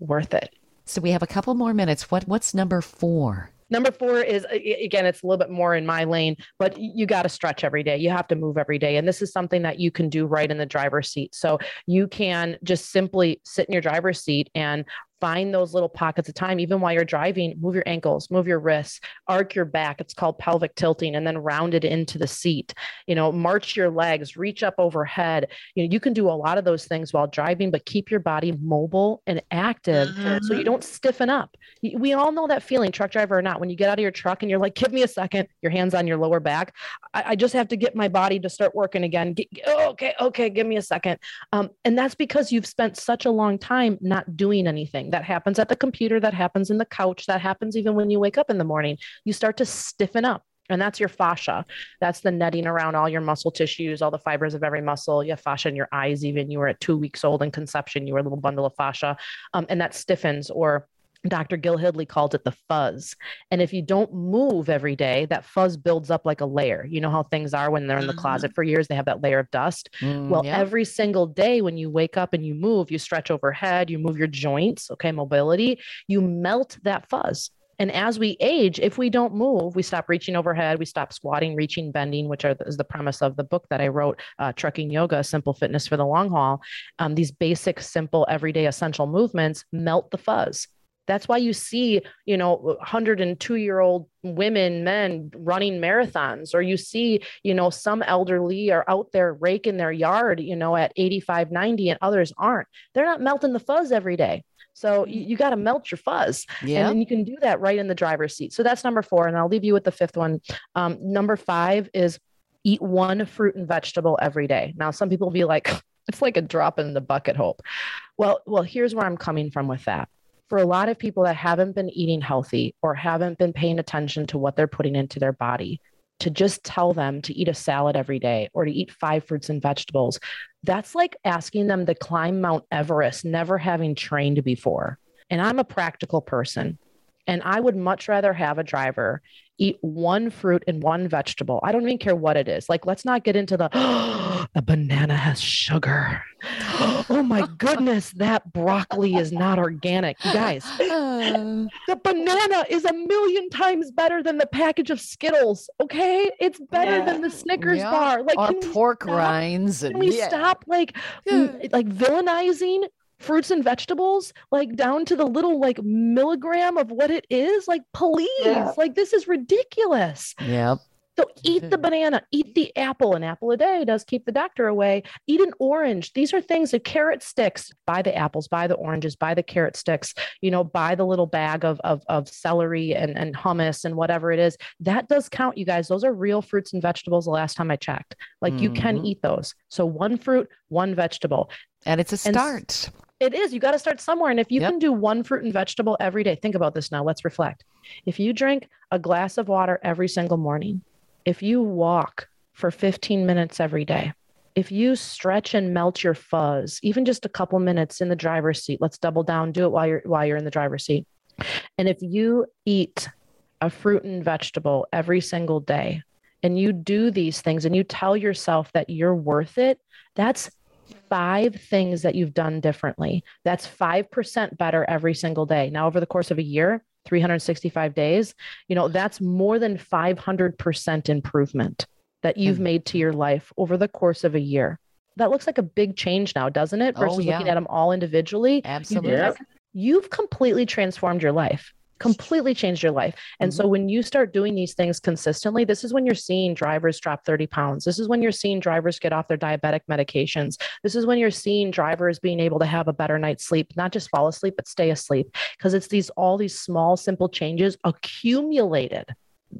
Speaker 4: worth it.
Speaker 2: So we have a couple more minutes. What what's number 4?
Speaker 4: Number four is again, it's a little bit more in my lane, but you got to stretch every day. You have to move every day. And this is something that you can do right in the driver's seat. So you can just simply sit in your driver's seat and find those little pockets of time even while you're driving move your ankles move your wrists arc your back. It's called pelvic tilting and then round it into the seat. You know march your legs reach up overhead. You know you can do a lot of those things while driving but keep your body mobile and active mm-hmm. so you don't stiffen up. We all know that feeling truck driver or not. When you get out of your truck and you're like give me a second your hands on your lower back i, I just have to get my body to start working again. Get, okay okay give me a second. Um, and that's because you've spent such a long time not doing anything that happens at the computer, that happens in the couch, that happens even when you wake up in the morning. You start to stiffen up. And that's your fascia. That's the netting around all your muscle tissues, all the fibers of every muscle. You have fascia in your eyes, even. You were at two weeks old in conception, you were a little bundle of fascia. Um, and that stiffens or Dr. Gil Hedley called it the fuzz. And if you don't move every day, that fuzz builds up like a layer. You know how things are when they're in the mm-hmm. closet for years, they have that layer of dust. Mm, well, yeah. every single day when you wake up and you move, you stretch overhead, you move your joints, okay, mobility, you melt that fuzz. And as we age, if we don't move, we stop reaching overhead, we stop squatting, reaching, bending, which are, is the premise of the book that I wrote, uh, Trucking Yoga, Simple Fitness for the Long Haul. Um, these basic, simple, everyday essential movements melt the fuzz. That's why you see, you know, 102 year old women, men running marathons, or you see, you know, some elderly are out there raking their yard, you know, at 85, 90, and others aren't. They're not melting the fuzz every day. So you, you got to melt your fuzz. Yeah. And you can do that right in the driver's seat. So that's number four. And I'll leave you with the fifth one. Um, number five is eat one fruit and vegetable every day. Now, some people will be like, it's like a drop in the bucket hope. Well, well, here's where I'm coming from with that for a lot of people that haven't been eating healthy or haven't been paying attention to what they're putting into their body, to just tell them to eat a salad every day or to eat five fruits and vegetables, that's like asking them to climb Mount Everest, never having trained before. And I'm a practical person. And I would much rather have a driver eat one fruit and one vegetable. I don't even care what it is. Like, let's not get into the oh, a banana has sugar. oh my goodness, that broccoli is not organic. You guys, uh. the banana is a million times better than the package of Skittles. Okay, it's better yeah. than the Snickers yeah. bar. Like,
Speaker 2: pork rinds.
Speaker 4: And, can we yeah. stop like like villainizing fruits and vegetables like down to the little like milligram of what it is like please yeah. like this is ridiculous
Speaker 2: yep
Speaker 4: So eat the mm-hmm. banana, eat the apple. An apple a day does keep the doctor away. Eat an orange. These are things, the carrot sticks. Buy the apples, buy the oranges, buy the carrot sticks, you know, buy the little bag of, of, of celery and, and hummus and whatever it is. That does count, you guys. Those are real fruits and vegetables the last time I checked. Like mm-hmm. you can mm-hmm. eat those. So one fruit, one vegetable.
Speaker 2: And it's a start.
Speaker 4: And it is. You got to start somewhere. And if you yep. can do one fruit and vegetable every day, think about this now. Let's reflect. If you drink a glass of water every single morning, if you walk for 15 minutes every day, if you stretch and melt your fuzz, even just a couple minutes in the driver's seat, let's double down, do it while you're while you're in the driver's seat. And if you eat a fruit and vegetable every single day and you do these things and you tell yourself that you're worth it, that's five things that you've done differently. That's 5% better every single day. Now, over the course of a year, 365 days, you know, that's more than 500% improvement that you've mm-hmm. made to your life over the course of a year. That looks like a big change now, doesn't it? Versus oh, yeah. looking at them all individually.
Speaker 2: Absolutely. You,
Speaker 4: you've completely transformed your life completely changed your life. And mm-hmm. so when you start doing these things consistently, this is when you're seeing drivers drop 30 pounds. This is when you're seeing drivers get off their diabetic medications. This is when you're seeing drivers being able to have a better night's sleep, not just fall asleep, but stay asleep. Because it's these all these small, simple changes accumulated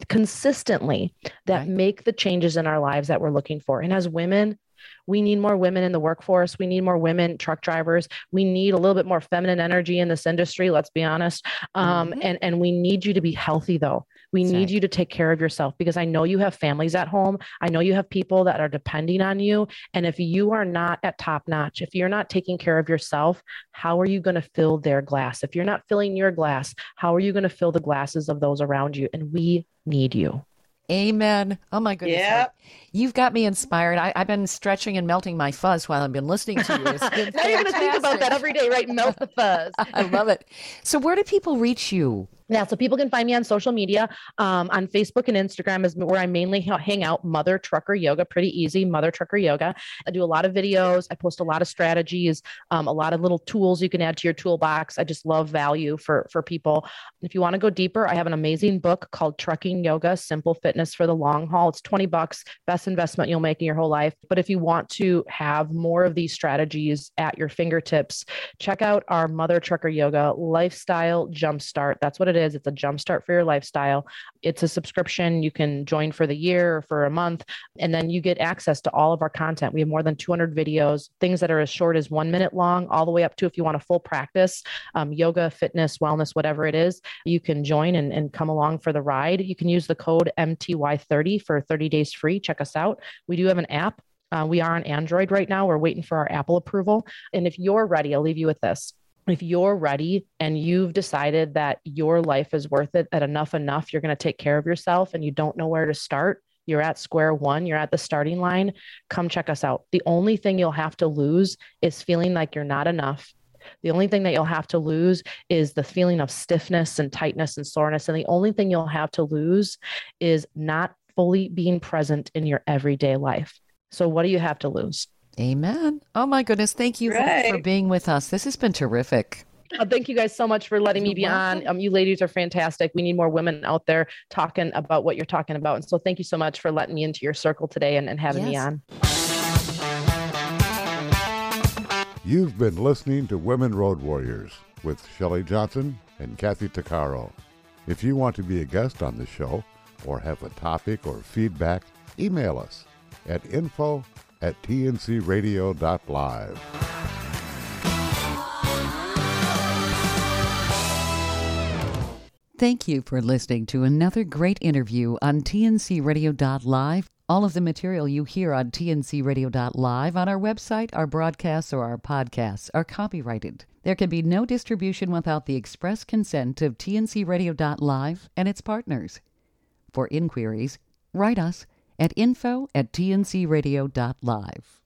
Speaker 4: consistently that right. make the changes in our lives that we're looking for. And as women, we need more women in the workforce. We need more women truck drivers. We need a little bit more feminine energy in this industry. Let's be honest. Um, mm-hmm. And and we need you to be healthy though. We need you to take care of yourself because I know you have families at home. I know you have people that are depending on you. And if you are not at top notch, if you're not taking care of yourself, how are you going to fill their glass? If you're not filling your glass, how are you going to fill the glasses of those around you? And we need you.
Speaker 2: Amen. Oh my goodness. Yep. You've got me inspired. I, have been stretching and melting my fuzz while I've been listening to you.
Speaker 4: now you're going to think about that every day, right? Melt the fuzz.
Speaker 2: I love it. So, where do people reach you?
Speaker 4: Yeah, so people can find me on social media. Um, on Facebook and Instagram is where I mainly hang out. Mother Trucker Yoga, pretty easy. Mother Trucker Yoga. I do a lot of videos. I post a lot of strategies, um, a lot of little tools you can add to your toolbox. I just love value for for people. If you want to go deeper, I have an amazing book called Trucking Yoga: Simple Fitness for the Long Haul. It's twenty bucks, best investment you'll make in your whole life. But if you want to have more of these strategies at your fingertips, check out our Mother Trucker Yoga Lifestyle Jumpstart. That's what it is. It's a jumpstart for your lifestyle. It's a subscription. You can join for the year or for a month, and then you get access to all of our content. We have more than 200 videos, things that are as short as one minute long, all the way up to if you want a full practice, um, yoga, fitness, wellness, whatever it is, you can join and, and come along for the ride. You can use the code MTY30 for 30 days free. Check us out. We do have an app. Uh, we are on Android right now. We're waiting for our Apple approval. And if you're ready, I'll leave you with this if you're ready and you've decided that your life is worth it, that enough, enough, you're going to take care of yourself and you don't know where to start, you're at square one, you're at the starting line, come check us out. The only thing you'll have to lose is feeling like you're not enough. The only thing that you'll have to lose is the feeling of stiffness and tightness and soreness. And the only thing you'll have to lose is not fully being present in your everyday life. So, what do you have to lose?
Speaker 2: Amen. Oh my goodness. Thank you right. for being with us. This has been terrific.
Speaker 4: Uh, thank you guys so much for letting me be on. Um, you ladies are fantastic. We need more women out there talking about what you're talking about. And so thank you so much for letting me into your circle today and, and having yes. me on.
Speaker 1: You've been listening to Women Road Warriors with Shelley Johnson and Kathy Tuccaro. If you want to be a guest on the show or have a topic or feedback, email us at info at tncradio.live.
Speaker 2: Thank you for listening to another great interview on tncradio.live. All of the material you hear on tncradio.live on our website, our broadcasts, or our podcasts are copyrighted. There can be no distribution without the express consent of tncradio.live and its partners. For inquiries, write us at info at tncradio.live.